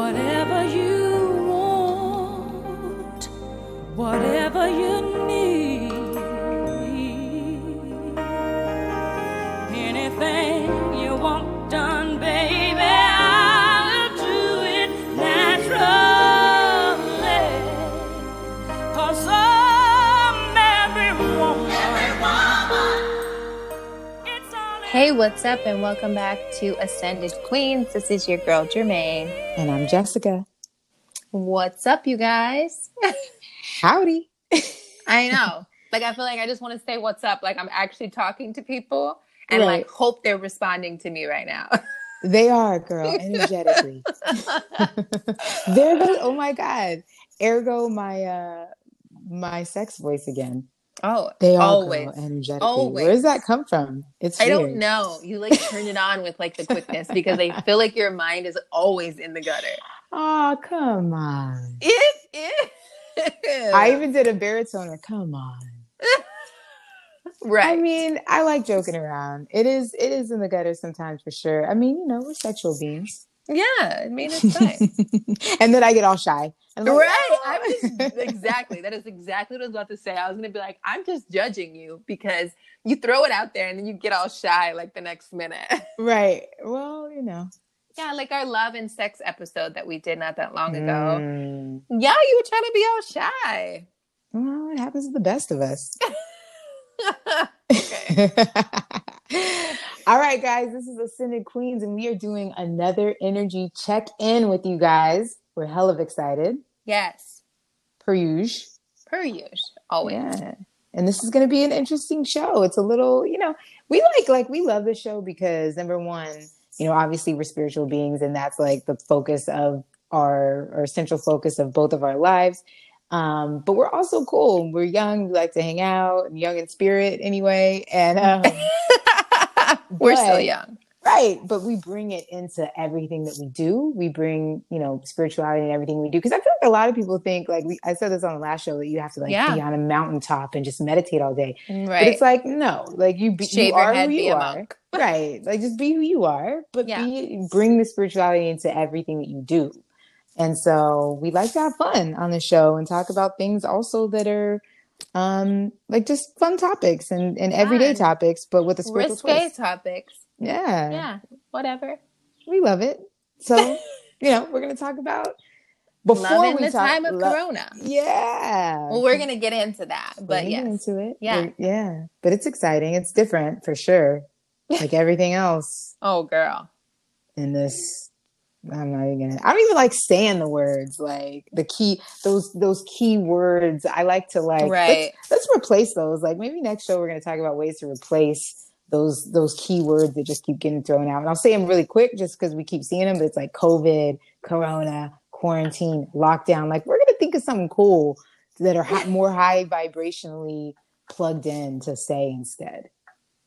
Whatever you want, whatever you need, what's up, and welcome back to Ascended Queens. This is your girl Jermaine. And I'm Jessica. What's up, you guys? Howdy. I know. Like, I feel like I just want to say what's up. Like, I'm actually talking to people and Right. like hope they're responding to me right now. They are, girl, energetically. there goes, oh my God. Ergo, my uh my sex voice again. Oh, They are always. girl, energetically. Always. Where does that come from? It's I don't know. You like turn it on with like the quickness because I feel like your mind is always in the gutter. Oh, come on. It is. I even did a baritone. Come on. right. I mean, I like joking around. It is it is in the gutter sometimes for sure. I mean, you know, we're sexual beings. Yeah. I mean, it's fine. and then I get all shy. I'm like, Right. "Oh." I'm just exactly. That is exactly what I was about to say. I was gonna be like, I'm just judging you because you throw it out there and then you get all shy like the next minute. right. Well, you know. yeah, like our love and sex episode that we did not that long ago. Mm. Yeah, you were trying to be all shy. Well, it happens to the best of us. okay. All right, guys, this is Ascended Queens, and we are doing another energy check in with you guys. We're hell of excited, Yes. per usual. Per usual. Always. Yeah. And this is going to be an interesting show. It's a little, you know, we like, like, we love this show because number one, you know, obviously we're spiritual beings, and that's like the focus of our, our central focus of both of our lives. Um, but we're also cool. We're young. We like to hang out, and young in spirit anyway. And um, We're still young. Right, but we bring it into everything that we do. We bring, you know, spirituality and everything we do. Because I feel like a lot of people think, like we, I said this on the last show, that you have to like Yeah. be on a mountaintop and just meditate all day. Mm, right. But it's like no, like you, be, Shave you are head, who be you are, right? Like just be who you are, but Yeah. be, bring the spirituality into everything that you do. And so we like to have fun on the show and talk about things also that are um like just fun topics and, and everyday Fun. topics, but with a spiritual Risque twist. topics. Yeah Yeah. Whatever. we love it. So, you know, we're to talk about before Loving we the talk, time of lo- Corona. Yeah. Well, we're gonna get into that, We're but gonna yes. into it. Yeah. We're- yeah. But it's exciting. It's different for sure. Like everything else Oh, girl. in this. I'm not even gonna. I don't even like saying the words like the key those those key words. I like to like let's- Right. Let's, replace those. Like maybe next show we're gonna talk about ways to replace those those key words that just keep getting thrown out. And I'll say them really quick just because we keep seeing them. But it's like COVID, Corona, quarantine, lockdown. Like we're gonna think of something cool that are more high vibrationally plugged in to say instead.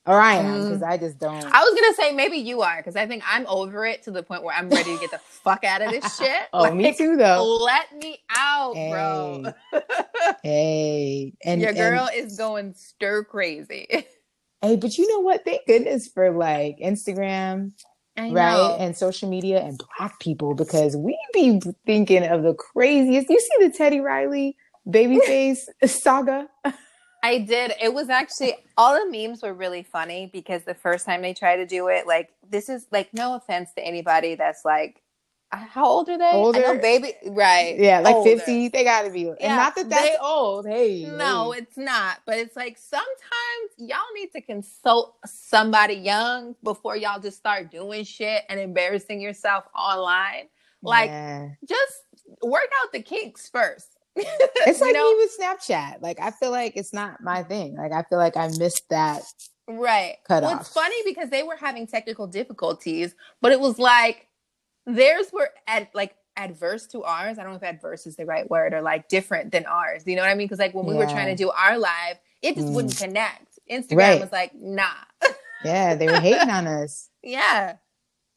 Or I am Mm. because I just don't. I was gonna say maybe you are because I think I'm over it to the point where I'm ready to get the fuck out of this shit. oh, me too though. Let me out, bro. Hey, and Your and- girl is going stir crazy. hey, but you know what? Thank goodness for like Instagram, right, and social media and Black people because we be thinking of the craziest. You see the Teddy Riley Babyface saga? I did. It was actually all the memes were really funny because the first time they tried to do it, like this is like no offense to anybody that's like, uh, how old are they? I Older? know baby, right? Yeah, like older. fifty. They got to be, and Yeah, not that that's they- old. Hey, No, hey. it's not. But it's like sometimes y'all need to consult somebody young before y'all just start doing shit and embarrassing yourself online. Like, Yeah. just work out the kinks first. It's You like know? me with Snapchat. Like I feel like it's not my thing. Like I feel like I missed that. Right. Cut well, off. it's funny because they were having technical difficulties, but it was like theirs were at like adverse to ours. I don't know if adverse is the right word or like different than ours. You know what I mean? Because like when we were trying to do our live, it just Mm. wouldn't connect. Instagram Right. was like, nah. Yeah, they were hating on us. yeah.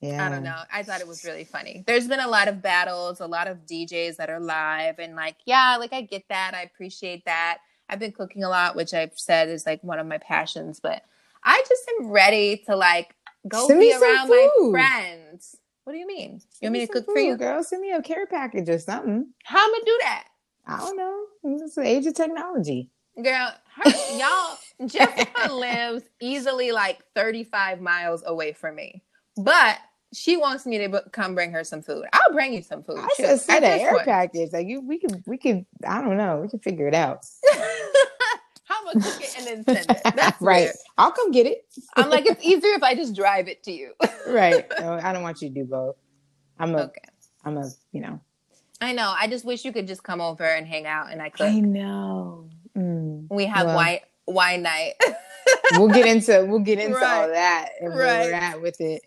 Yeah, I don't know. I thought it was really funny. There's been a lot of battles, a lot of DJs that are live, and like, yeah, like I get that. I appreciate that. I've been cooking a lot, which I've said is like one of my passions, but I just am ready to like go Send be me around my friends. What do you mean? You want me to some cook for you? girl? Send me a care package or something. How am I do that? I don't know. It's the age of technology. Girl, her, y'all, Jessica lives easily like 35 miles away from me. But she wants me to b- come bring her some food. I'll bring you some food. I Shoot, said send at an air point. package. Like you, we could, we could. I don't know. We can figure it out. How I cook it and then send it? That's right. weird. I'll come get it. I'm like, it's easier if I just drive it to you. right. No, I don't want you to do both. I'm a, okay. am a, you know. I know. I just wish you could just come over and hang out and I cook. I know. Mm. We have Well. wine wine night. We'll get into, we'll get into Right. all that and where we're Right. at with it.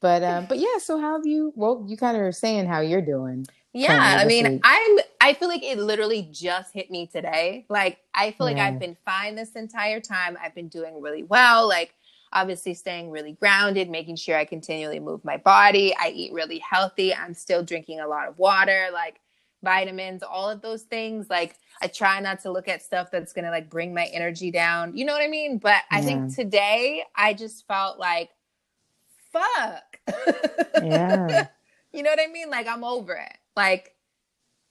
But, um, but yeah. So how have you? Well, you kind of are saying how you're doing. Yeah, I mean, week. I'm. I feel like it literally just hit me today. Like, I feel like I've been fine this entire time. I've been doing really well. Like, obviously, staying really grounded, making sure I continually move my body. I eat really healthy. I'm still drinking a lot of water, like vitamins, all of those things. Like, I try not to look at stuff that's gonna like bring my energy down. You know what I mean? But I think today I just felt like, fuck. Yeah. You know what I mean? Like I'm over it. Like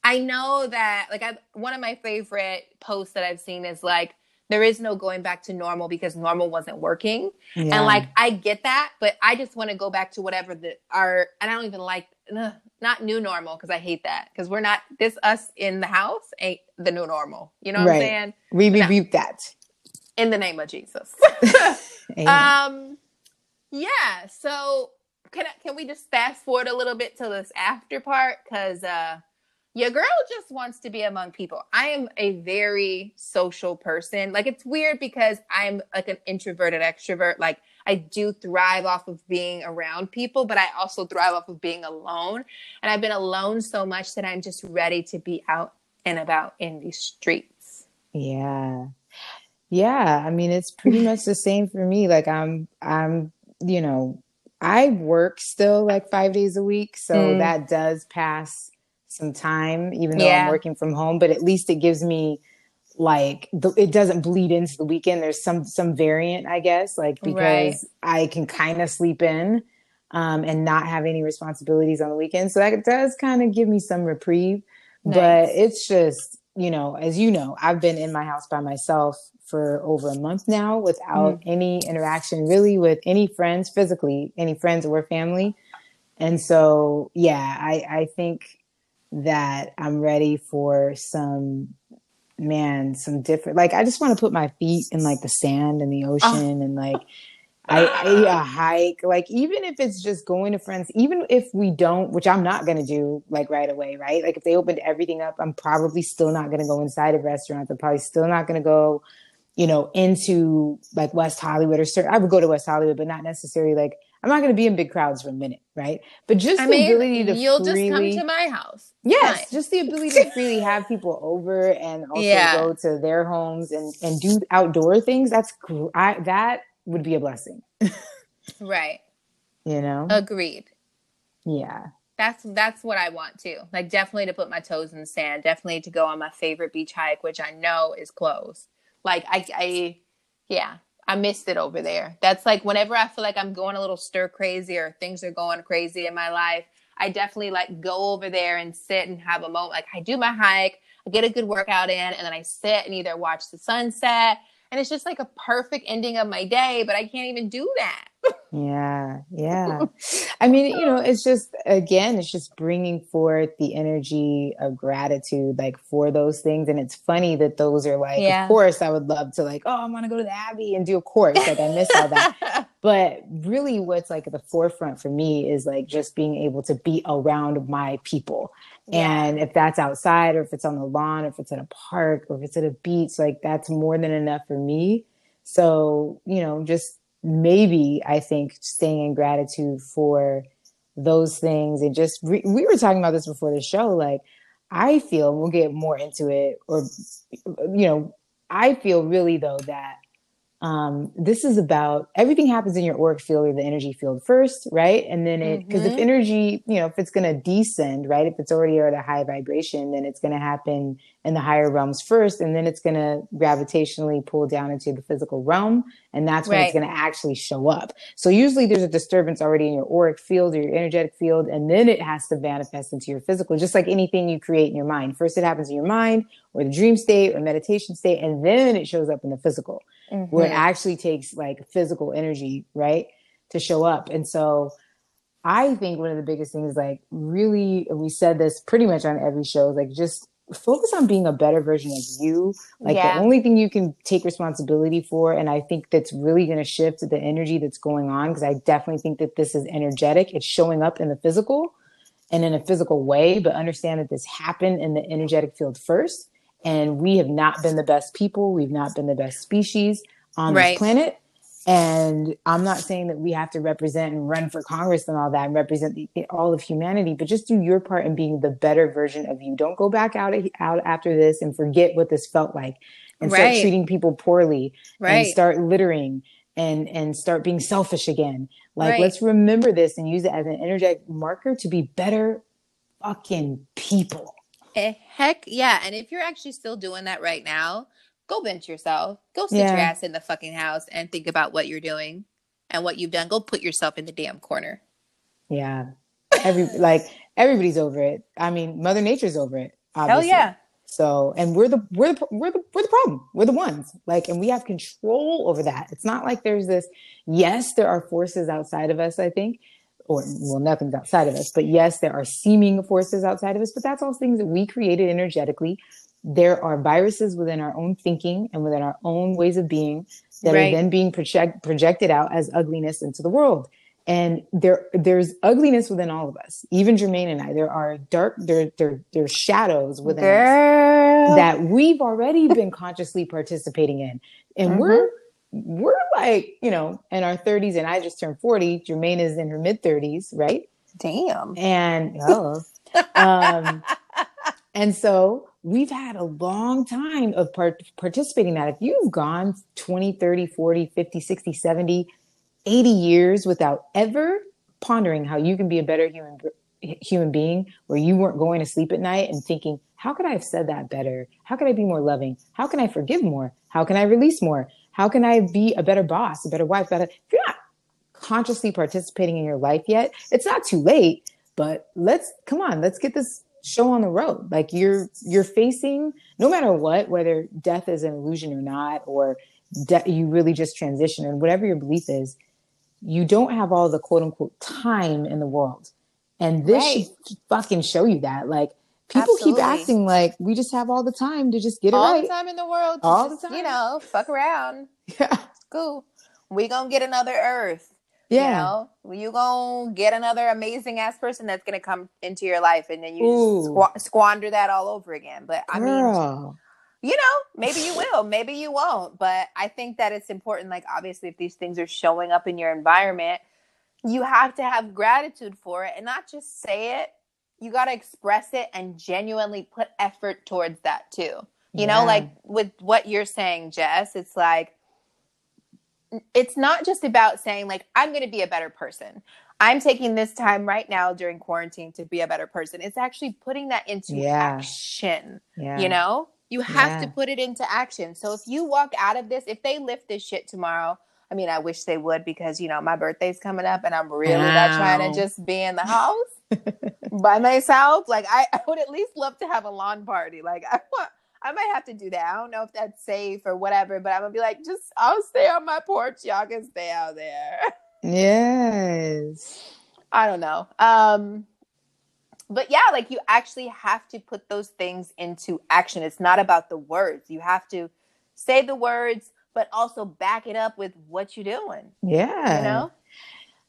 I know that like I one of my favorite posts that I've seen is like there is no going back to normal because normal wasn't working. yeah. And like I get that, but I just want to go back to whatever the our and I don't even like ugh, not new normal because I hate that because we're not this us in the house ain't the new normal. You know what Right. I'm saying? we no. rebuke that. In the name of Jesus. Um, yeah. So can I, can we just fast forward a little bit to this after part? Because uh, your girl just wants to be among people. I am a very social person. Like it's weird because I'm like an introverted extrovert. Like I do thrive off of being around people, but I also thrive off of being alone. And I've been alone so much that I'm just ready to be out and about in these streets. Yeah. Yeah, I mean it's pretty much the same for me. Like I'm I'm, you know, I work still like 5 days a week, so Mm. that does pass some time even though Yeah. I'm working from home, but at least it gives me like the, it doesn't bleed into the weekend. There's some some variant, I guess, like because Right. I can kind of sleep in um and not have any responsibilities on the weekend. So that does kind of give me some reprieve but it's just you know as you know i've been in my house by myself for over a month now without Mm-hmm. any interaction really with any friends physically any friends or family and so yeah i i think that i'm ready for some man some different like i just want to put my feet in like the sand and the Oh. ocean and like I, I a hike, like even if it's just going to friends, even if we don't, which I'm not gonna do like right away, right? Like if they opened everything up, I'm probably still not gonna go inside of restaurants. I'm probably still not gonna go, you know, into like West Hollywood or certain. I would go to West Hollywood, but not necessarily like I'm not gonna be in big crowds for a minute, right? But just I the mean, ability to you'll freely, just come to my house. Yes, Fine. just the ability to freely have people over and also Yeah. go to their homes and and do outdoor things. That's I, that would be a blessing, Right. you know. Agreed. yeah, That's that's what I want too. Like definitely to put my toes in the sand. Definitely to go on my favorite beach hike, which I know is closed. Like I, I yeah, I missed it over there. That's like whenever I feel like I'm going a little stir crazy or things are going crazy in my life, I definitely like go over there and sit and have a moment. Like I do my hike, I get a good workout in, and then I sit and either watch the sunset. And it's just like a perfect ending of my day, but I can't even do that. Yeah, yeah. I mean, you know, it's just again, it's just bringing forth the energy of gratitude, like for those things. And it's funny that those are like, Yeah. of course, I would love to like, oh, I want to go to the Abbey and do a course. Like I miss all that. but really what's like at the forefront for me is like just being able to be around my people and if that's outside or if it's on the lawn or if it's at a park or if it's at a beach like that's more than enough for me so you know just maybe i think staying in gratitude for those things and just re- we were talking about this before the show like i feel we'll get more into it or you know i feel really though that um, this is about everything happens in your auric field or the energy field first, right? And then it, because if Mhm. energy, you know, if it's going to descend, right? If it's already at a high vibration, then it's going to happen in the higher realms first, and then it's going to gravitationally pull down into the physical realm, and that's when it's going to actually show up. So usually there's a disturbance already in your auric field or your energetic field, and then it has to manifest into your physical, just like anything you create in your mind. First, it happens in your mind or the dream state or meditation state, and then it shows up in the physical where it Mhm. actually takes like physical energy, right, to show up. And so I think one of the biggest things, like really, we said this pretty much on every show, is like just focus on being a better version of you. Like Yeah. the only thing you can take responsibility for, and I think that's really going to shift the energy that's going on, because I definitely think that this is energetic. It's showing up in the physical and in a physical way, but understand that this happened in the energetic field first. And we have not been the best people. We've not been the best species on Right. this planet. And I'm not saying that we have to represent and run for Congress and all that and represent the, all of humanity, but just do your part in being the better version of you. Don't go back out, out after this and forget what this felt like and start treating people poorly and start littering and and start being selfish again. Like Right. let's remember this and use it as an energetic marker to be better fucking people. Eh, Heck yeah. And if you're actually still doing that right now, go bench yourself. Go sit your ass in the fucking house and think about what you're doing and what you've done. Go put yourself in the damn corner. Yeah. Every like everybody's over it. I mean, Mother Nature's over it. Hell yeah. So, and we're the we're the we're the we're the problem. We're the ones. Like, and we have control over that. It's not like there's this. Yes, there are forces outside of us. I think, or well, nothing's outside of us. But yes, there are seeming forces outside of us. But that's all things that we created energetically. There are viruses within our own thinking and within our own ways of being that Right. are then being project, projected out as ugliness into the world. And there, there's ugliness within all of us. Even Jermaine and I, there are dark, there, there, there's shadows within us that we've already been consciously participating in. And we're mm-hmm. We're like, you know, in our 30s and I just turned 40. Jermaine is in her mid 30s, right? Damn. And oh, um and so we've had a long time of part- participating in that. If you've gone 20, 30, 40, 50, 60, 70, 80 years without ever pondering how you can be a better human human being where you weren't going to sleep at night and thinking how could i have said that better how could i be more loving how can i forgive more how can i release more how can i be a better boss a better wife better if you're not consciously participating in your life yet it's not too late but let's come on let's get this show on the road. Like you're you're facing no matter what whether death is an illusion or not or de- you really just transition and whatever your belief is you don't have all the quote unquote time in the world. And this Right. should fucking show you that. Like people keep Absolutely. acting like we just have all the time to just get it All right All the time in the world. to All the time. You know, fuck around. yeah Cool. We gonna get another Earth. yeah You know, you gonna get another amazing ass person that's gonna come into your life, and then you just squa- squander that all over again. But I mean, you know, maybe you will, maybe you won't. But I think that it's important. Like, obviously, if these things are showing up in your environment, you have to have gratitude for it and not just say it. You got to express it and genuinely put effort towards that too. You know, like with what you're saying, Jess, it's like, it's not just about saying, like, I'm going to be a better person. I'm taking this time right now during quarantine to be a better person. It's actually putting that into Yeah. action yeah you know you have to put it into action so if you walk out of this if they lift this shit tomorrow i mean i wish they would because you know my birthday's coming up and i'm really not trying to just be in the house by myself like I, I would at least love to have a lawn party like i want I might have to do that. I don't know if that's safe or whatever, but I'm gonna be like, just I'll stay on my porch. Y'all can stay out there. yes I don't know. Um but yeah, like you actually have to put those things into action. It's not about the words. You have to say the words, but also back it up with what you're doing. yeah You know?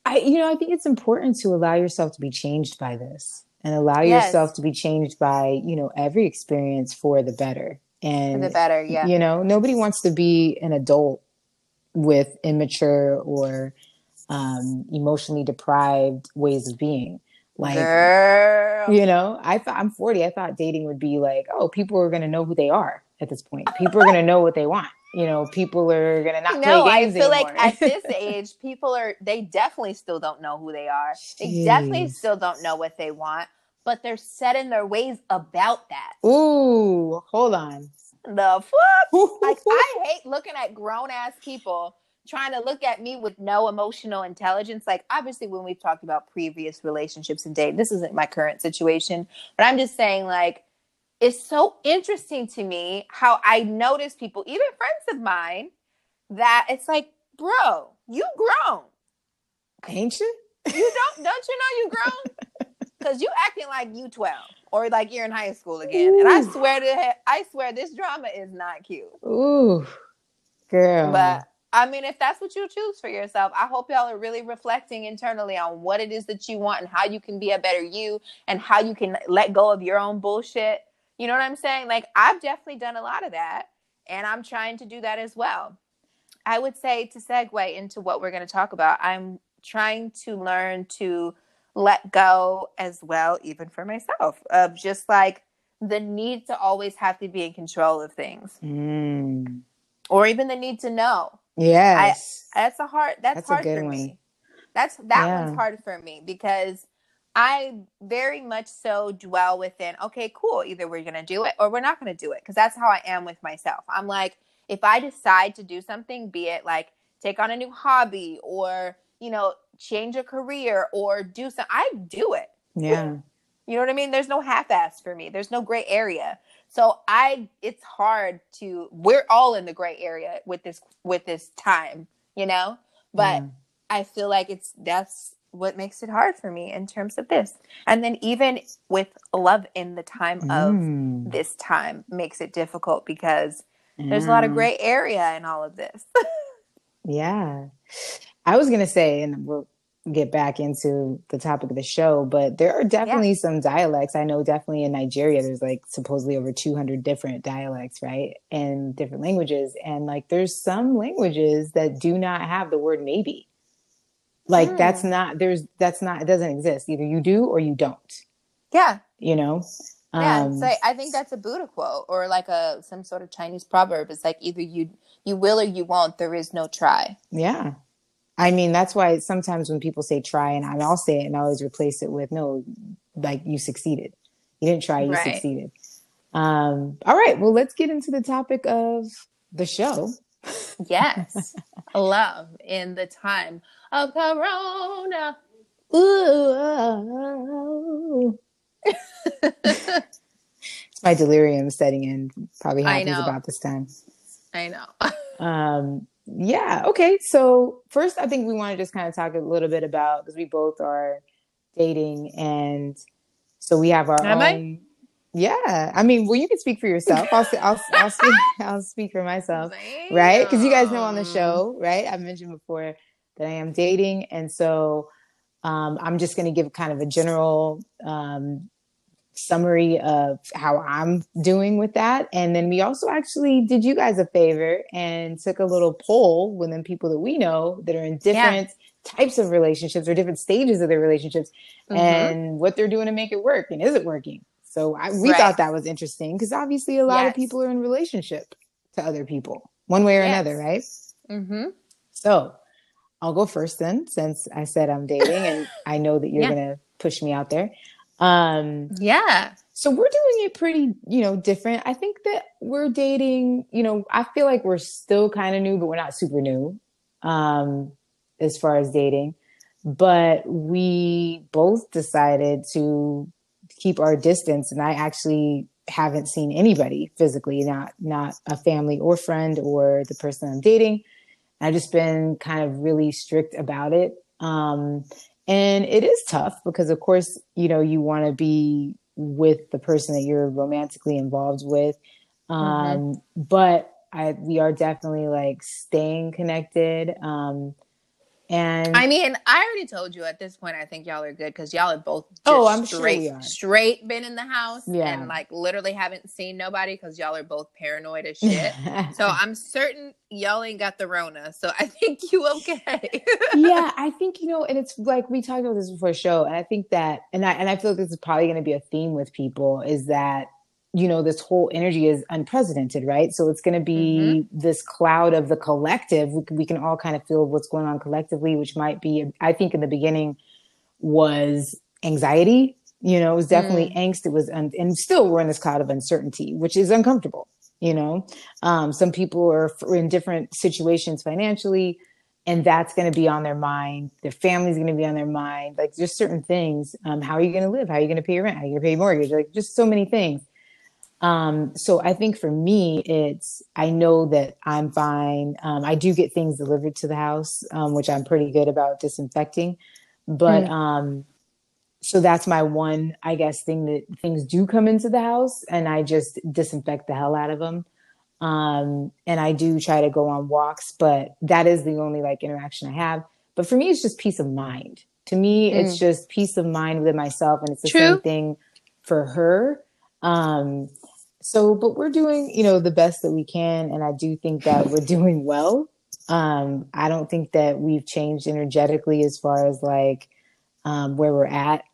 I, you know, I think it's important to allow yourself to be changed by this and allow Yes. yourself to be changed by, you know, every experience for the better. For And, the better, yeah. you know, nobody wants to be an adult with immature or um, emotionally deprived ways of being. Like, Girl. you know, I thought I'm 40. I thought dating would be like, oh, people are going to know who they are at this point. People are going to know what they want. You know, people are gonna not no, play I games feel like at this age, people are they definitely still don't know who they are. They Jeez. definitely still don't know what they want, but they're set in their ways about that. Ooh, hold on. The fuck? Like I hate looking at grown ass people trying to look at me with no emotional intelligence. Like obviously when we've talked about previous relationships and dating, this isn't my current situation, but I'm just saying like it's so interesting to me how I notice people, even friends of mine, that it's like, bro, you grown. Ain't you? You don't don't you know you grown? Cause you acting like you 12 or like you're in high school again. And I swear to I swear this drama is not cute. Ooh, girl. But I mean, if that's what you choose for yourself, I hope y'all are really reflecting internally on what it is that you want and how you can be a better you and how you can let go of your own bullshit. You know what I'm saying? Like, I've definitely done a lot of that, and I'm trying to do that as well. I would say to segue into what we're going to talk about, I'm trying to learn to let go as well, even for myself, of just like the need to always have to be in control of things Mm, or even the need to know yes. that's a hard that's, That's hard for one. me that's that Yeah. one's hard for me because i very much so dwell within okay cool either we're gonna do it or we're not gonna do it because that's how i am with myself i'm like if i decide to do something be it like take on a new hobby or you know change a career or do some i do it yeah. you know what I mean? There's no half-ass for me. There's no gray area. So I it's hard to we're all in the gray area with this with this time, you know? But Yeah. I feel like it's that's what makes it hard for me in terms of this. And then even with love in the time of Mm, this time makes it difficult because there's a lot of gray area in all of this. Yeah. I was going to say, and we'll get back into the topic of the show, but there are definitely some dialects. I know definitely in Nigeria, there's like supposedly over 200 different dialects, right? And different languages. And like there's some languages that do not have the word maybe. Like Hmm. that's not, there's, that's not, it doesn't exist. Either you do or you don't, yeah. you know? Yeah, Um, like I think that's a Buddha quote or like a some sort of Chinese proverb. It's like either you you will or you won't. There is no try. Yeah. I mean, that's why sometimes when people say try, and I'll say it and I always replace it with no, like you succeeded. You didn't try, you Right. succeeded. Um, all right. Well, let's get into the topic of the show. Yes, love in the time of Corona. Ooh. it's my delirium setting in. Probably I happens about this time. I know. Um, yeah. Okay. So first, I think we want to just kind of talk a little bit about because we both are dating, and so we have our Am I? own. Yeah. I mean, well, you can speak for yourself. I'll I'll, I'll speak. I'll speak for myself. Right? Because you guys know on the show, right? I've mentioned before that I am dating, and so um, I'm just going to give kind of a general um, summary of how I'm doing with that. And then we also actually did you guys a favor and took a little poll within people that we know that are in different types of relationships or different stages of their relationships Mhm. and what they're doing to make it work and is it working. So I, we Right. thought that was interesting because obviously a lot of people are in relationship to other people one way or Yes. another, right? Mhm. So I'll go first then, since I said I'm dating and I know that you're Yeah. gonna push me out there. Um, Yeah. so we're doing it pretty, you know, different. I think that we're dating, you know, I feel like we're still kind of new, but we're not super new um, as far as dating. But we both decided to keep our distance, and I actually haven't seen anybody physically, not not a family or friend or the person I'm dating. I've just been kind of really strict about it. Um, and it is tough because, of course, you know, you want to be with the person that you're romantically involved with. Um, But I, we are definitely like staying connected. Um, and I mean, I already told you at this point. I think y'all are good because y'all have both. Oh, just Oh, I'm straight, are. Straight been in the house Yeah. and like literally haven't seen nobody because y'all are both paranoid as shit. so I'm certain y'all ain't got the Rona. So I think you okay. yeah, I think you know, and it's like we talked about this before show, and I think that, and I and I feel like this is probably going to be a theme with people is that you know this whole energy is unprecedented right? So it's going to be mm-hmm. this cloud of the collective. We, we can all kind of feel what's going on collectively which might be i think in the beginning was anxiety you know it was definitely mm. angst it was un- and still we're in this cloud of uncertainty which is uncomfortable you know? Um, some people are in different situations financially and that's going to be on their mind their family's going to be on their mind like just certain things. Um, how are you going to live? How are you going to pay your rent? How are you going to pay your mortgage? Like just so many things um, so i think for me it's i know that i'm fine um, i do get things delivered to the house um, which i'm pretty good about disinfecting but mm. so that's my one i guess thing that things do come into the house and i just disinfect the hell out of them um, and I do try to go on walks, but that is the only like interaction I have. But for me, it's just peace of mind. To me, mm. it's just peace of mind within myself, and it's the True. same thing for her. Um, so, but we're doing, you know, the best that we can, and I do think that we're doing well. Um, I don't think that we've changed energetically as far as like um, where we're at.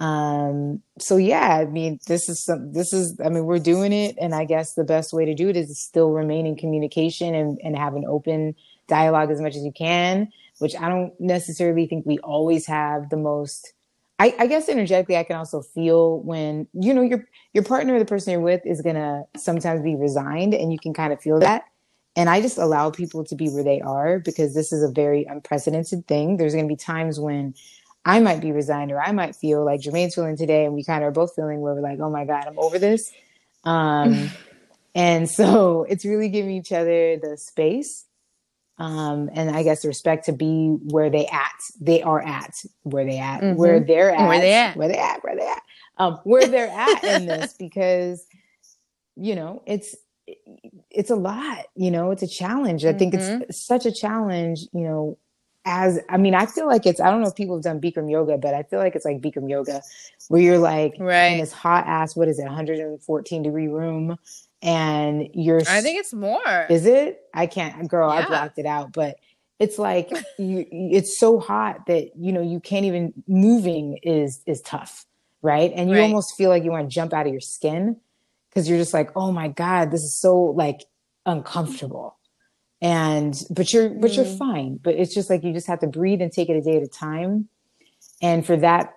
Um, so yeah, I mean, this is some, this is, I mean, we're doing it. And I guess the best way to do it is still remain in communication and, and have an open dialogue as much as you can, which I don't necessarily think we always have the most, I, I guess energetically, I can also feel when, you know, your, your partner, the person you're with is going to sometimes be resigned and you can kind of feel that. And I just allow people to be where they are because this is a very unprecedented thing. There's going to be times when I might be resigned or I might feel like Jermaine's feeling today and we kind of are both feeling where we're like, oh my God, I'm over this. Um, and so it's really giving each other the space um, and I guess respect to be where they at. They are at where they at, mm-hmm. where they're at, where they at, where they at, where they at, um, where they're at in this because you know it's it's a lot. You know, it's a challenge. I think mm-hmm. it's such a challenge. You know, as I mean, I feel like it's I don't know if people have done Bikram yoga, but I feel like it's like Bikram yoga where you're like right. in this hot ass, what is it, 114 degree room and you're I think it's more. Is it? I can't girl, yeah. I blocked it out, but it's like you it's so hot that you know you can't even moving is is tough, right? And you right. almost feel like you want to jump out of your skin because you're just like, "Oh my god, this is so like uncomfortable." and but you're but you're mm. fine but it's just like you just have to breathe and take it a day at a time and for that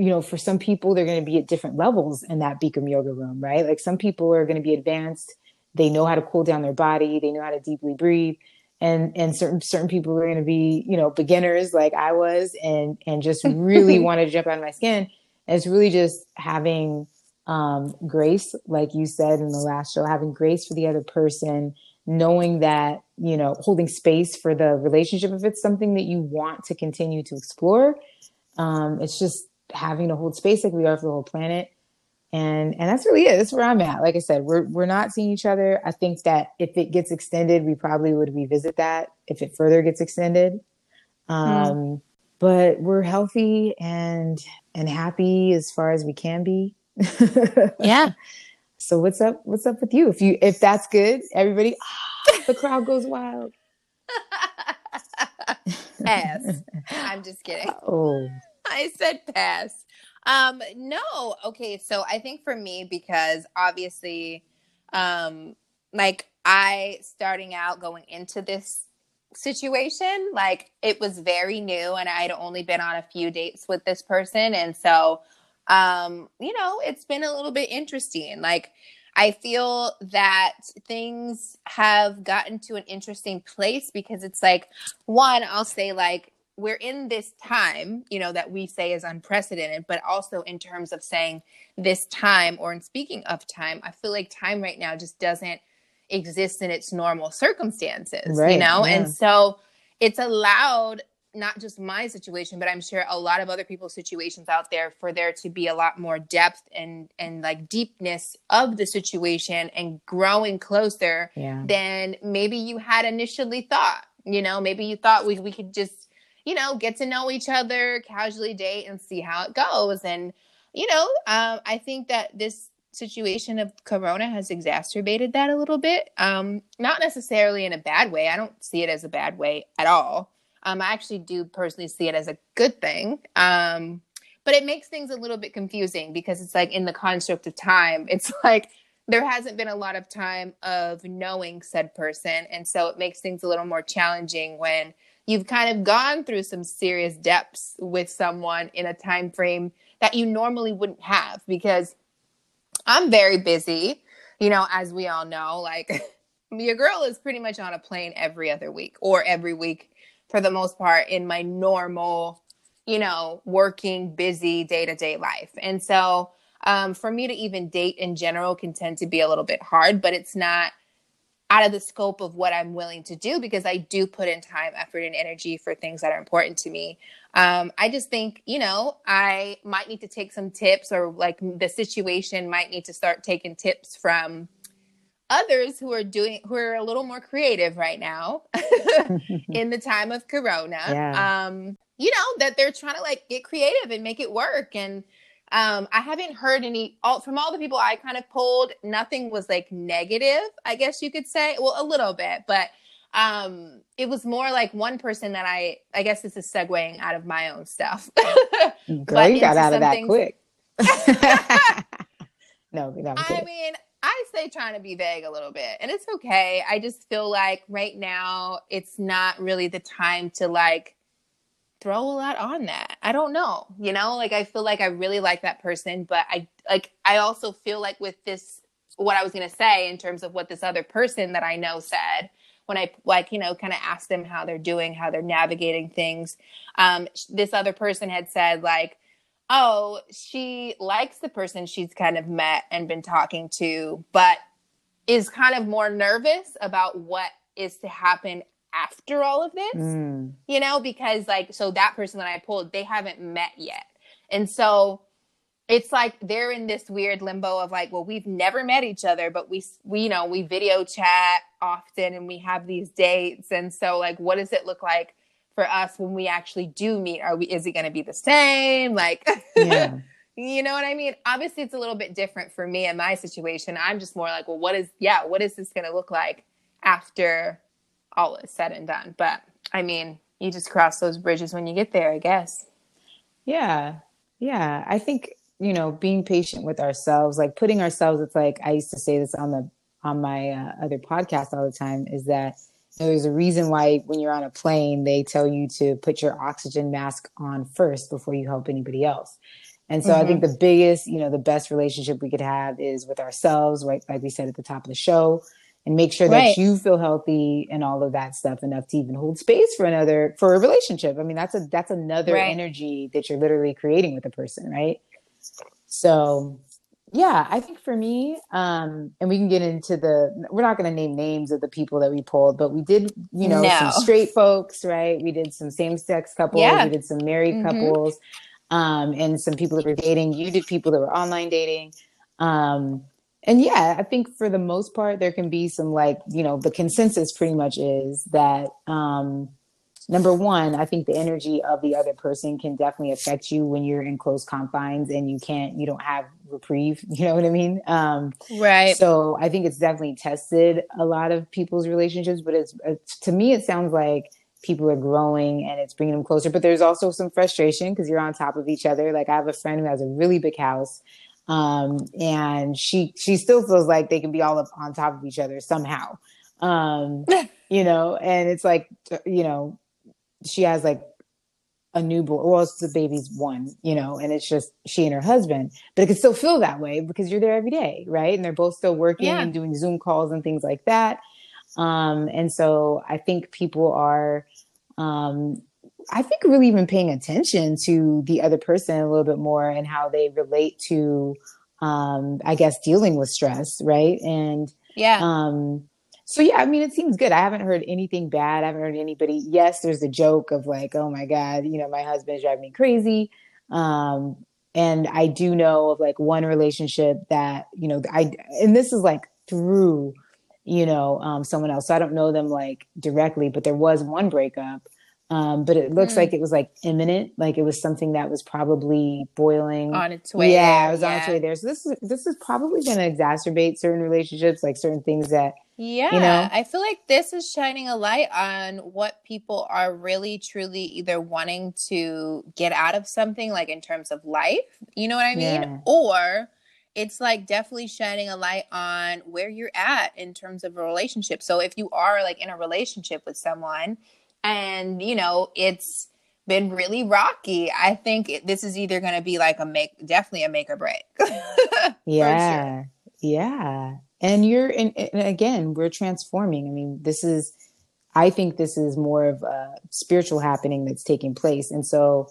you know for some people they're going to be at different levels in that Bikram yoga room right? Like some people are going to be advanced. They know how to cool down their body. They know how to deeply breathe. And and certain certain people are going to be you know beginners like i was and and just really want to jump out of my skin. And it's really just having um grace like you said in the last show having grace for the other person knowing that you know holding space for the relationship if it's something that you want to continue to explore. Um, it's just having to hold space like we are for the whole planet and and that's really it that's where i'm at like i said we're we're not seeing each other i think that if it gets extended we probably would revisit that if it further gets extended um mm. but we're healthy and and happy as far as we can be yeah so what's up? What's up with you? If you if that's good, everybody, the crowd goes wild. pass. I'm just kidding. Oh, I said pass. Um, no. Okay, so I think for me because obviously, um, like I starting out going into this situation, like it was very new, and I had only been on a few dates with this person, and so um, you know, it's been a little bit interesting. Like, I feel that things have gotten to an interesting place because it's like, one, I'll say, like, we're in this time, you know, that we say is unprecedented, but also in terms of saying this time or in speaking of time, I feel like time right now just doesn't exist in its normal circumstances, right, you know? Yeah. And so it's allowed not just my situation, but I'm sure a lot of other people's situations out there for there to be a lot more depth and and like deepness of the situation and growing closer yeah. than maybe you had initially thought. You know, maybe you thought we we could just, you know, get to know each other, casually date and see how it goes. And, you know, um, I think that this situation of corona has exacerbated that a little bit. Um, not necessarily in a bad way. I don't see it as a bad way at all um, I actually do personally see it as a good thing. Um, but it makes things a little bit confusing because it's like in the construct of time, it's like there hasn't been a lot of time of knowing said person and so it makes things a little more challenging when you've kind of gone through some serious depths with someone in a time frame that you normally wouldn't have because I'm very busy, you know, as we all know, like your girl is pretty much on a plane every other week or every week for the most part in my normal, you know, working busy day-to-day life. And so um, for me to even date in general can tend to be a little bit hard, but it's not out of the scope of what I'm willing to do because I do put in time, effort, and energy for things that are important to me. Um, I just think, you know, I might need to take some tips or like the situation might need to start taking tips from others who are doing who are a little more creative right now in the time of corona Yeah. um you know that they're trying to like get creative and make it work and um i haven't heard any all from all the people i kind of pulled nothing was like negative i guess you could say well a little bit but um it was more like one person that i i guess this is segueing out of my own stuff Girl, you got out of that something- quick. no, no, I mean, I say trying to be vague a little bit, and it's okay. I just feel like right now it's not really the time to like throw a lot on that. I don't know, you know, like I feel like I really like that person, but I like I also feel like with this what I was going to say in terms of what this other person that I know said when I like, you know, kind of asked them how they're doing, how they're navigating things. Um this other person had said like oh, she likes the person she's kind of met and been talking to, but is kind of more nervous about what is to happen after all of this, Mm, you know, because like, so that person that I pulled, they haven't met yet. And so it's like they're in this weird limbo of like, well, we've never met each other, but we, we, you know, we video chat often and we have these dates. And so, like, what does it look like for us when we actually do meet? Are we, is it going to be the same? Like, yeah. you know what I mean? Obviously, it's a little bit different for me in my situation. I'm just more like, well, what is, yeah, what is this going to look like after all is said and done? But I mean, you just cross those bridges when you get there, I guess. Yeah. Yeah. I think, you know, being patient with ourselves, like putting ourselves, it's like I used to say this on the on my uh, other podcast all the time is that you know, there's a reason why when you're on a plane, they tell you to put your oxygen mask on first before you help anybody else. And so I think the biggest, you know, the best relationship we could have is with ourselves, right? Like we said at the top of the show, and make sure that Right. you feel healthy and all of that stuff enough to even hold space for another for a relationship. I mean, that's a that's another Right. energy that you're literally creating with a person, right? So yeah, I think for me, um, and we can get into the we're not gonna name names of the people that we pulled, but we did, you know, some straight folks, right? We did some same sex couples, Yeah. we did some married Mhm. couples, um, and some people that were dating. You did people that were online dating. Um, and yeah, I think for the most part, there can be some like, you know, the consensus pretty much is that um, number one, I think the energy of the other person can definitely affect you when you're in close confines and you can't, you don't have reprieve. You know what I mean? Um, Right. so I think it's definitely tested a lot of people's relationships, but it's, it's to me, it sounds like people are growing and it's bringing them closer. But there's also some frustration because you're on top of each other. Like I have a friend who has a really big house, um, and she she still feels like they can be all up on top of each other somehow, um, you know. And it's like you know, she has like a newborn. Well, it's the baby's one, you know, and it's just she and her husband. But it can still feel that way because you're there every day, right? And they're both still working Yeah. and doing Zoom calls and things like that. Um, and so I think people are, um, I think really even paying attention to the other person a little bit more and how they relate to, um, I guess dealing with stress, right? And Yeah. um, so yeah, I mean, it seems good. I haven't heard anything bad. I haven't heard anybody. Yes, there's a joke of like, oh my god, you know, my husband's driving me crazy. Um, and I do know of like one relationship that you know, I and this is like through, you know, um, someone else. So I don't know them like directly, but there was one breakup. Um, but it looks Mm. like it was like imminent, like it was something that was probably boiling on its way. yeah, it was on its way there. So this is this is probably going to exacerbate certain relationships, like certain things that Yeah, you know? I feel like this is shining a light on what people are really truly either wanting to get out of something, like in terms of life, you know what I mean? Yeah. Or it's like definitely shining a light on where you're at in terms of a relationship. So if you are like in a relationship with someone and you know it's been really rocky, I think it, this is either going to be like a make definitely a make or break. yeah. Sure. Yeah. And you're and, and again, we're transforming. I mean, this is I think this is more of a spiritual happening that's taking place. And so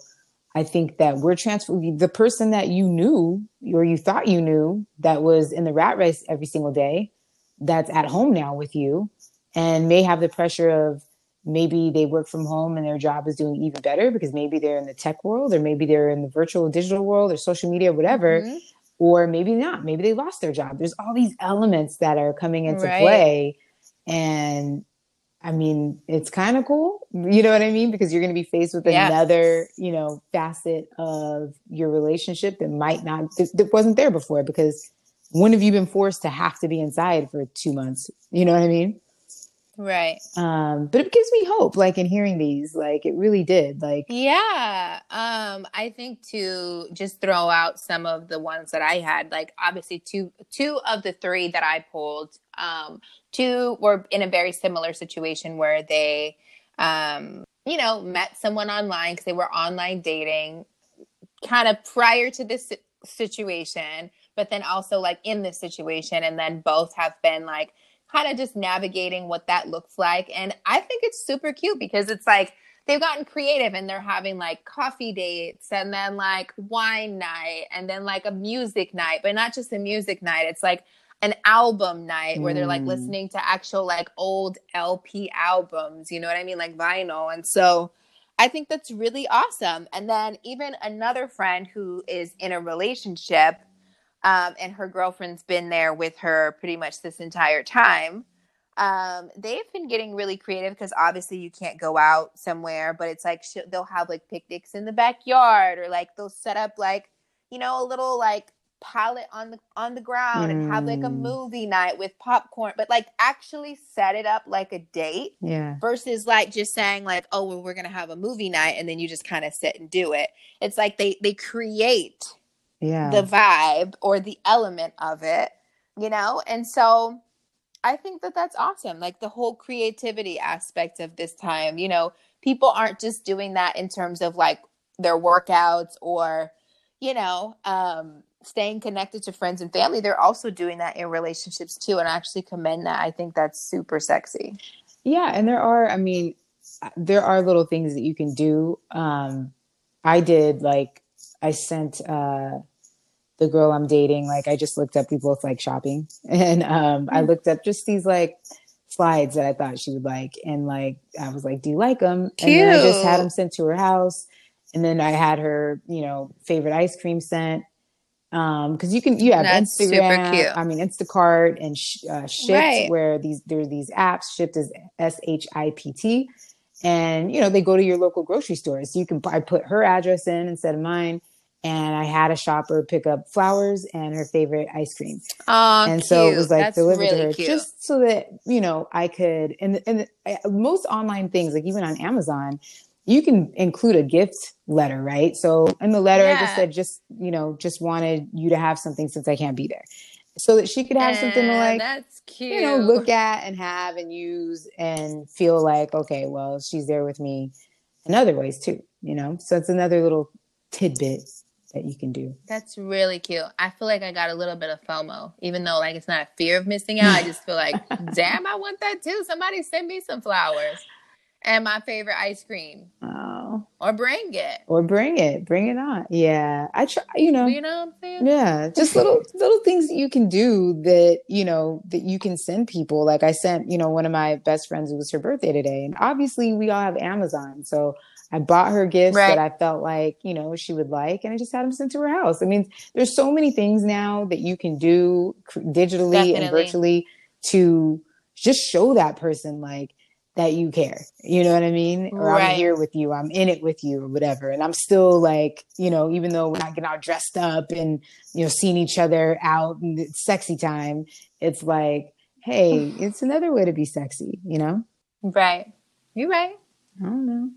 I think that we're transforming. the person that you knew or you thought you knew that was in the rat race every single day, that's at home now with you and may have the pressure of maybe they work from home and their job is doing even better because maybe they're in the tech world or maybe they're in the virtual digital world or social media, whatever. Mm-hmm. Or maybe not. Maybe they lost their job. There's all these elements that are coming into right. play. And I mean, it's kind of cool. You know what I mean? Because you're going to be faced with yeah. another, you know, facet of your relationship that might not, that wasn't there before. Because when have you been forced to have to be inside for two months? You know what I mean? Right. Um, but it gives me hope, like in hearing these, like it really did. Like, yeah. Um, I think to just throw out some of the ones that I had, like obviously two two of the three that I pulled, um, two were in a very similar situation where they um, you know, met someone online because they were online dating kind of prior to this situation, but then also like in this situation, and then both have been like kind of just navigating what that looks like. And I think it's super cute because it's like they've gotten creative and they're having like coffee dates and then like wine night and then like a music night, but not just a music night. It's like an album night where they're like mm. listening to actual like old LP albums, you know what I mean? Like vinyl. And so I think that's really awesome. And then even another friend who is in a relationship um, and her girlfriend's been there with her pretty much this entire time. Um, they've been getting really creative because obviously you can't go out somewhere, but it's like they'll have like picnics in the backyard or like they'll set up like you know a little like pallet on the on the ground mm. and have like a mm. movie night with popcorn but like actually set it up like a date yeah versus like just saying like oh well we're gonna have a movie night and then you just kind of sit and do it it's like they they create yeah. the vibe or the element of it, you know? And so I think that that's awesome. Like the whole creativity aspect of this time, you know, people aren't just doing that in terms of like their workouts or, you know, um, staying connected to friends and family. They're also doing that in relationships too. And I actually commend that. I think that's super sexy. Yeah. And there are, I mean, there are little things that you can do. Um, I did like, I sent, uh, the girl I'm dating, like I just looked up, we both like shopping. And um, I hmm. looked up just these like slides that I thought she would like. And like, I was like, do you like them? Cute. And then I just had them sent to her house. And then I had her, you know, favorite ice cream sent. Um, cause you can, you have That's Instagram, I mean, Instacart and sh- uh, Shipt right. where these, there are these apps, Shipt is S-H-I-P-T. And, you know, they go to your local grocery store. So you can, I put her address in instead of mine and I had a shopper pick up flowers and her favorite ice cream. Oh, and so it was like That's delivered really to her cute. just so that you know I could. And and uh, most online things, like even on Amazon, you can include a gift letter, right? So in the letter, yeah. I just said, just you know, just wanted you to have something since I can't be there, so that she could have something to like. That's cute. You know, look at and have and use and feel like okay, well, she's there with me in other ways too. You know, so it's another little tidbit that you can do. That's really cute. I feel like I got a little bit of FOMO, even though like it's not a fear of missing out. I just feel like, damn, I want that too. Somebody send me some flowers and my favorite ice cream. Oh. Or bring it. Or bring it. Bring it on. Yeah. I try, you know. You know what I'm saying? Yeah. Just little little things that you can do that, you know, that you can send people. Like I sent, you know, one of my best friends, it was her birthday today. And obviously we all have Amazon. So I bought her gifts right. that I felt like, you know, she would like, and I just had them sent to her house. I mean, there's so many things now that you can do digitally Definitely. and virtually to just show that person like that you care. You know what I mean? Or right. I'm here with you, I'm in it with you, or whatever. And I'm still like, you know, even though we're not getting all dressed up and, you know, seeing each other out and it's sexy time, it's like, hey, it's another way to be sexy, you know? Right. You're right. I don't know.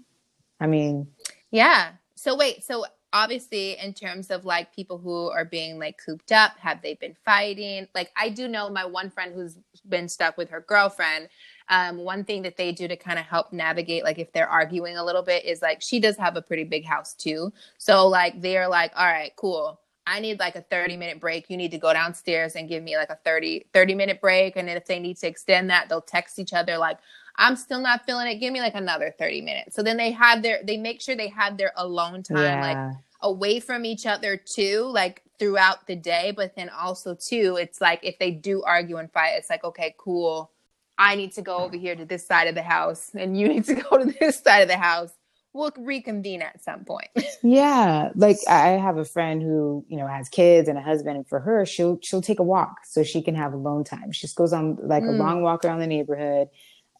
I mean, yeah. So wait, so obviously in terms of like people who are being like cooped up have they been fighting? Like i do know my one friend who's been stuck with her girlfriend. Um, one thing that they do to kind of help navigate like if they're arguing a little bit is like she does have a pretty big house too. So like they're like all right cool. I need like a 30 minute break. You need to go downstairs and give me like a 30 30 minute break. And if they need to extend that they'll text each other like i'm still not feeling it give me like another 30 minutes so then they have their they make sure they have their alone time yeah. like away from each other too like throughout the day but then also too it's like if they do argue and fight it's like okay cool I need to go over here to this side of the house and you need to go to this side of the house. We'll reconvene at some point. yeah. Like I have a friend who, you know, has kids and a husband and for her, she'll she'll take a walk so she can have alone time. She just goes on like mm. a long walk around the neighborhood.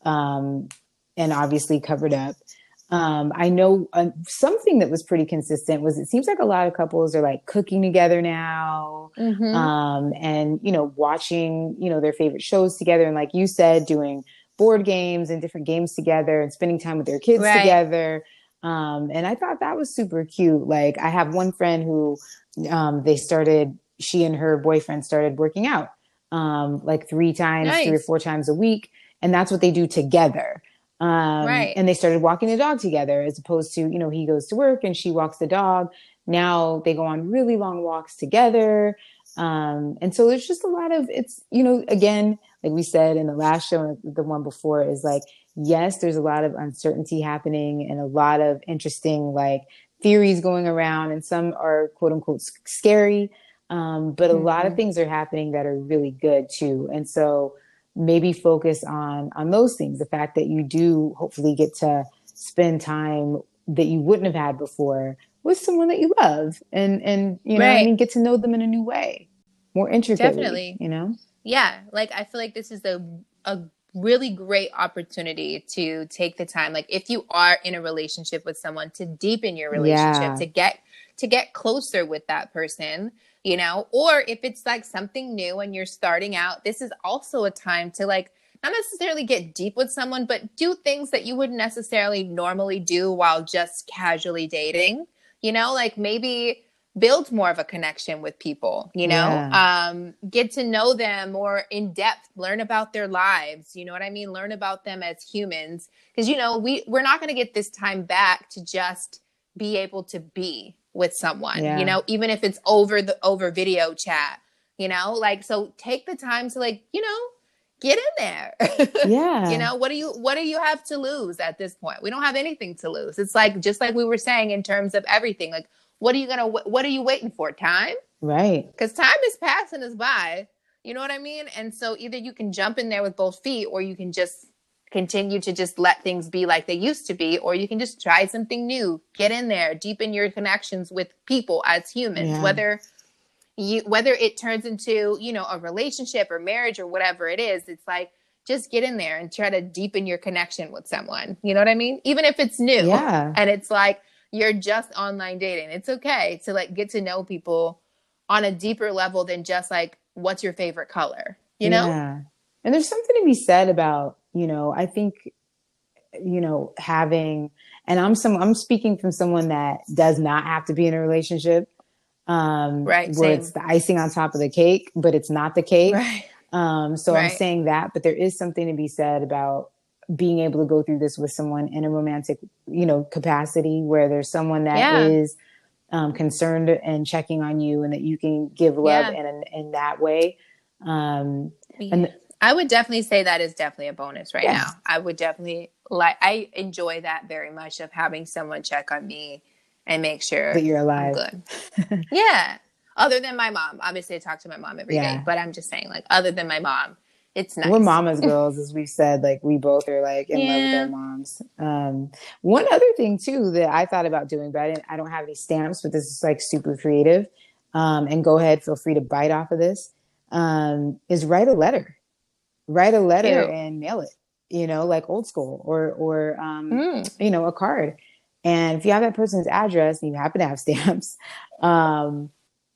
Um and obviously covered up. Um, I know uh, something that was pretty consistent was it seems like a lot of couples are like cooking together now, mm-hmm. um, and you know watching you know their favorite shows together, and like you said, doing board games and different games together, and spending time with their kids right. together. Um, and I thought that was super cute. Like I have one friend who um, they started, she and her boyfriend started working out um, like three times, nice. three or four times a week, and that's what they do together. Um, right. And they started walking the dog together as opposed to, you know, he goes to work and she walks the dog. Now they go on really long walks together. Um, and so there's just a lot of, it's, you know, again, like we said in the last show, the one before is like, yes, there's a lot of uncertainty happening and a lot of interesting, like, theories going around and some are quote unquote scary. Um, but a mm-hmm. lot of mm-hmm. things are happening that are really good too. And so, maybe focus on on those things. The fact that you do hopefully get to spend time that you wouldn't have had before with someone that you love and and you know right. I mean get to know them in a new way more intricately definitely. you know? Yeah. Like i feel like this is a a really great opportunity to take the time like if you are in a relationship with someone to deepen your relationship yeah. to get to get closer with that person you know, or if it's like something new and you're starting out, this is also a time to like not necessarily get deep with someone, but do things that you wouldn't necessarily normally do while just casually dating. You know, like maybe build more of a connection with people, you know, yeah. um, get to know them more in depth, learn about their lives. You know what I mean? Learn about them as humans. Cause you know, we, we're not going to get this time back to just be able to be with someone, yeah. you know, even if it's over the over video chat, you know, like so take the time to like, you know, get in there. Yeah. you know, what do you what do you have to lose at this point? We don't have anything to lose. It's like just like we were saying in terms of everything. Like what are you going to what are you waiting for? Time? Right. Cuz time is passing us by. You know what I mean? And so either you can jump in there with both feet or you can just continue to just let things be like they used to be, or you can just try something new, get in there, deepen your connections with people as humans, yeah. whether you whether it turns into, you know, a relationship or marriage or whatever it is, it's like just get in there and try to deepen your connection with someone. You know what I mean? Even if it's new. Yeah. And it's like you're just online dating. It's okay to like get to know people on a deeper level than just like what's your favorite color, you know? Yeah. And there's something to be said about you know, I think, you know, having, and I'm some, I'm speaking from someone that does not have to be in a relationship. Um, right. Where same. it's the icing on top of the cake, but it's not the cake. Right. Um, so right. I'm saying that, but there is something to be said about being able to go through this with someone in a romantic, you know, capacity where there's someone that yeah. is um, concerned and checking on you and that you can give love yeah. in, in that way. Um, and I would definitely say that is definitely a bonus right now. I would definitely like I enjoy that very much of having someone check on me and make sure that you're alive. good. yeah. Other than my mom. Obviously I talk to my mom every yeah. day, but I'm just saying like other than my mom, it's nice. We're mama's girls, as we've said. Like we both are like in yeah. love with our moms. Um, one other thing too that I thought about doing, but I, didn't, I don't have any stamps, but this is like super creative. Um, and go ahead, feel free to bite off of this. Um, is write a letter write a letter Ew. and mail it you know like old school or or um, mm. you know a card and if you have that person's address and you happen to have stamps um,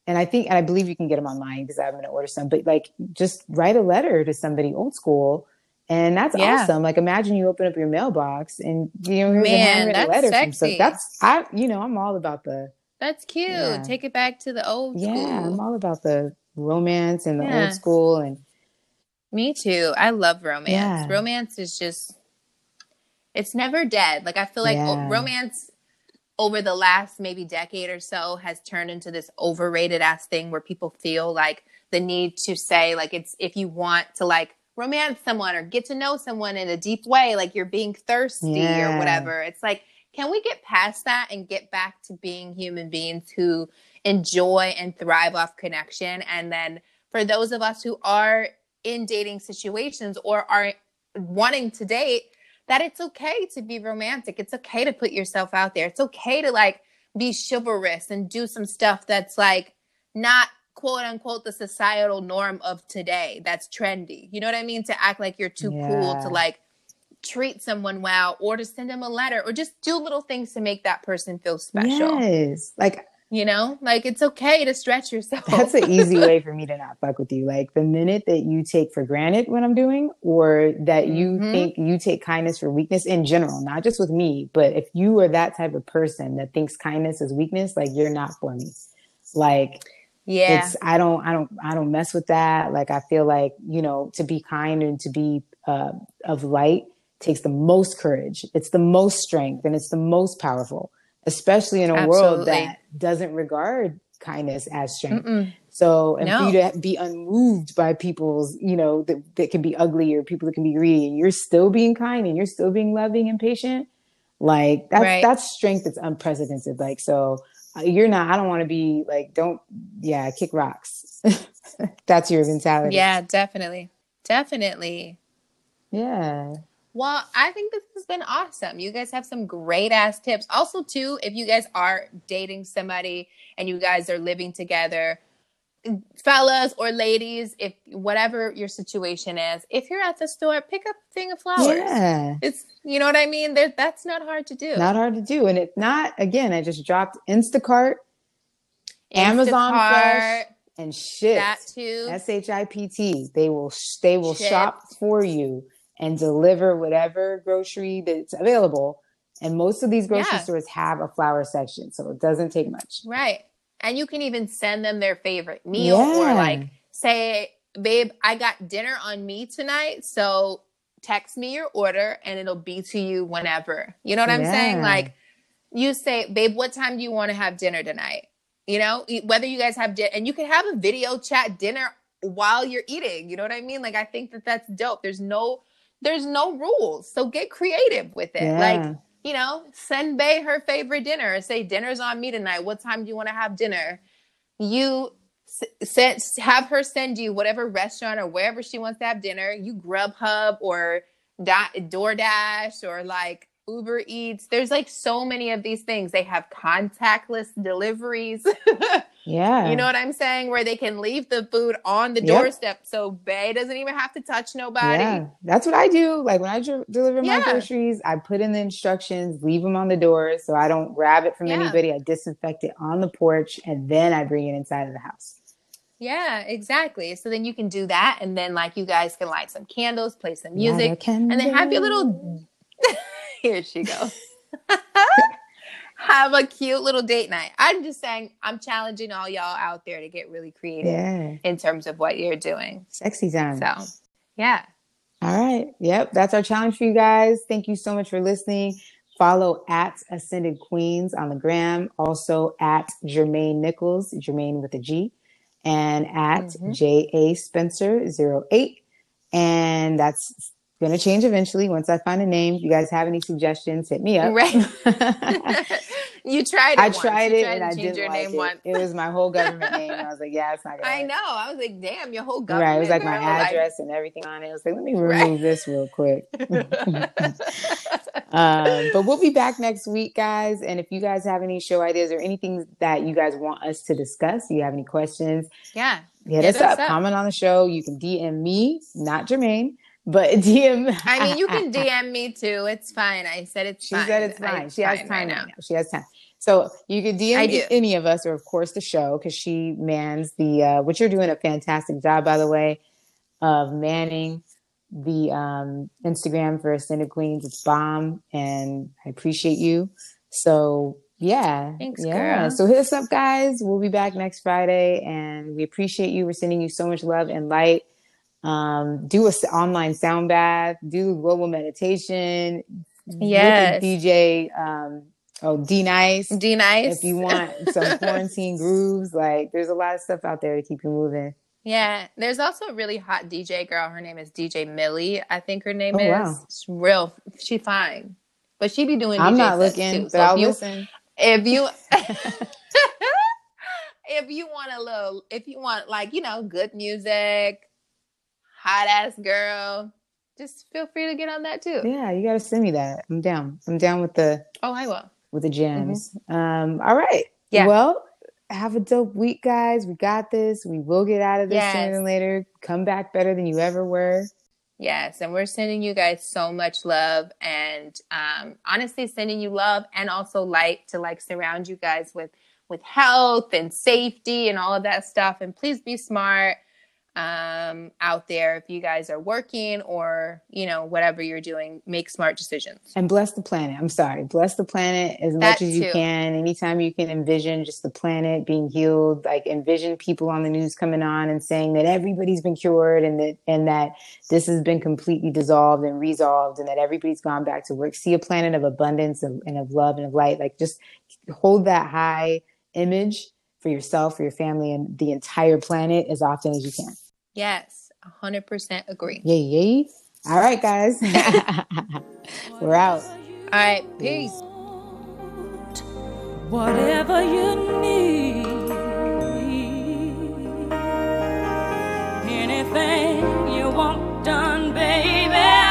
and i think and i believe you can get them online because i'm going to order some but like just write a letter to somebody old school and that's yeah. awesome. Like imagine you open up your mailbox and you know here's Man, a handwritten letter sexy. from so that's I you know I'm all about the That's cute. Yeah. Take it back to the old Yeah, I'm all about the romance and the Yeah. old school and Me too. I love romance. Yeah. Romance is just it's never dead. Like I feel like Yeah. romance over the last maybe decade or so has turned into this overrated ass thing where people feel like the need to say like it's if you want to like romance someone or get to know someone in a deep way like you're being thirsty Yeah. or whatever. It's like can we get past that and get back to being human beings who enjoy and thrive off connection and then for those of us who are in dating situations or are wanting to date that it's okay to be romantic. It's okay to put yourself out there. It's okay to like be chivalrous and do some stuff that's like not quote unquote the societal norm of today that's trendy. You know what I mean? To act like you're too cool to like treat someone well or to send them a letter or just do little things to make that person feel special. yes, like You know? Like it's okay to stretch yourself. that's an easy way for me to not fuck with you. Like the minute that you take for granted what I'm doing, or that you Mhm. think you take kindness for weakness in general, not just with me, but if you are that type of person that thinks kindness is weakness, like you're not for me. Like yeah. it's I don't I don't I don't mess with that. Like I feel like you know to be kind and to be uh, of light takes the most courage. It's the most strength and it's the most powerful, especially in a world that doesn't regard kindness as strength. Mm-mm. So, and No. for you to be unmoved by people's, you know, that, that can be ugly or people that can be greedy, and you're still being kind and you're still being loving and patient, like that's Right. that's strength that's unprecedented. Like, so uh, you're not. I don't want to be like, don't, yeah, kick rocks. that's your mentality. Yeah, definitely. Definitely. yeah, Well, I think this has been awesome. You guys have some great ass tips. Also, too, if you guys are dating somebody and you guys are living together, fellas or ladies, if whatever your situation is, if you're at the store, pick up a thing of flowers. yeah. It's you know what I mean? There, that's not hard to do. Not hard to do, and it's not, again, I just dropped Instacart, Amazon Instacart, Fresh, and shit. that too. S H I P T. They will they will Shipt. shop for you and deliver whatever grocery that's available. And most of these grocery Yeah. stores have a flower section, so it doesn't take much. Right. And you can even send them their favorite meal or like say, babe, I got dinner on me tonight. So text me your order and it'll be to you whenever. You know what I'm saying? Like you say, babe, what time do you want to have dinner tonight? You know, whether you guys have dinner and you can have a video chat dinner while you're eating. You know what I mean? Like I think that that's dope. There's no there's no rules. So get creative with it. Yeah. Like you know, send bae her favorite dinner say dinner's on me tonight. What time do you want to have dinner? You send have her send you whatever restaurant or wherever she wants to have dinner. You Grubhub or da- DoorDash or like Uber Eats. There's like so many of these things. They have contactless deliveries. yeah. you know what I'm saying? Where they can leave the food on the Yep. doorstep so bae doesn't even have to touch nobody. Yeah, that's what I do. Like when I deliver my Yeah. groceries, I put in the instructions, leave them on the door so I don't grab it from Yeah. anybody. I disinfect it on the porch and then I bring it inside of the house. Yeah, exactly. So then you can do that, and then like you guys can light some candles, play some music, and then have your little. Here she goes. have a cute little date night. I'm just saying, I'm challenging all y'all out there to get really creative Yeah, in terms of what you're doing. sexy time. So, yeah, All right. Yep. That's our challenge for you guys. Thank you so much for listening. Follow at Ascended Queens on the gram. Also at Jermaine Nichols, Jermaine with a G, and at Mhm. J.A. Spencer 08. And that's going to change eventually once I find a name. If you guys have any suggestions, hit me up. right. you tried it. I once. tried it tried and I change didn't your like name it. once. It was my whole government name. I was like, yeah, it's not going to I know. I was like, damn, your whole government. Right. It was like my like- address and everything on it. I was like, let me Right. remove this real quick. um, but we'll be back next week, guys. And if you guys have any show ideas or anything that you guys want us to discuss, you have any questions, yeah. hit, Hit us, us up. up. Comment on the show. You can DM me, not Jermaine, but DM. I mean, you can DM me too. It's fine. I said it's She fine. said it's I- fine. She has fine time right right now. She has time. So you could DM any of us, or of course the show, because she mans the. Uh, which you're doing a fantastic job, by the way, of manning the um, Instagram for Ascended Queens. It's bomb, and I appreciate you. So Yeah. Thanks, yeah. girl. So hit us up, guys. We'll be back next Friday, and we appreciate you. We're sending you so much love and light. Um, do a online sound bath. Do global meditation. Yes. DJ. Um, oh, D Nice. D nice. If you want some quarantine grooves, like there's a lot of stuff out there to keep you moving. Yeah, there's also a really hot DJ girl. Her name is DJ Millie. I think her name Oh, is. wow. She's real. She fine, but she be doing. I'm DJ not looking, too. but So I'll if you, listen. if you, if you want a little, if you want like you know good music, hot ass girl, just feel free to get on that too. Yeah, you gotta send me that. I'm down. I'm down with the Oh, I will. with the gems. Um, all right. Mm-hmm. Yeah. Well, have a dope week, guys. We got this. We will get out of this sooner Yes. than later. Come back better than you ever were. Yes, and we're sending you guys so much love and um, honestly sending you love and also light to like surround you guys with with health and safety and all of that stuff. And please be smart um, out there if you guys are working or you know whatever you're doing. Make smart decisions. And bless the planet. I'm sorry. Bless the planet as That much as you too. can. Anytime you can envision just the planet being healed, like envision people on the news coming on and saying that everybody's been cured and that and that this has been completely dissolved and resolved and that everybody's gone back to work. See a planet of abundance and, and of love and of light. Like just hold that high image for yourself, for your family, and the entire planet as often as you can. Yes, 100% agree. Yay, yay. All right, guys. We're out. All right, peace. Whatever you need, anything you want done, baby.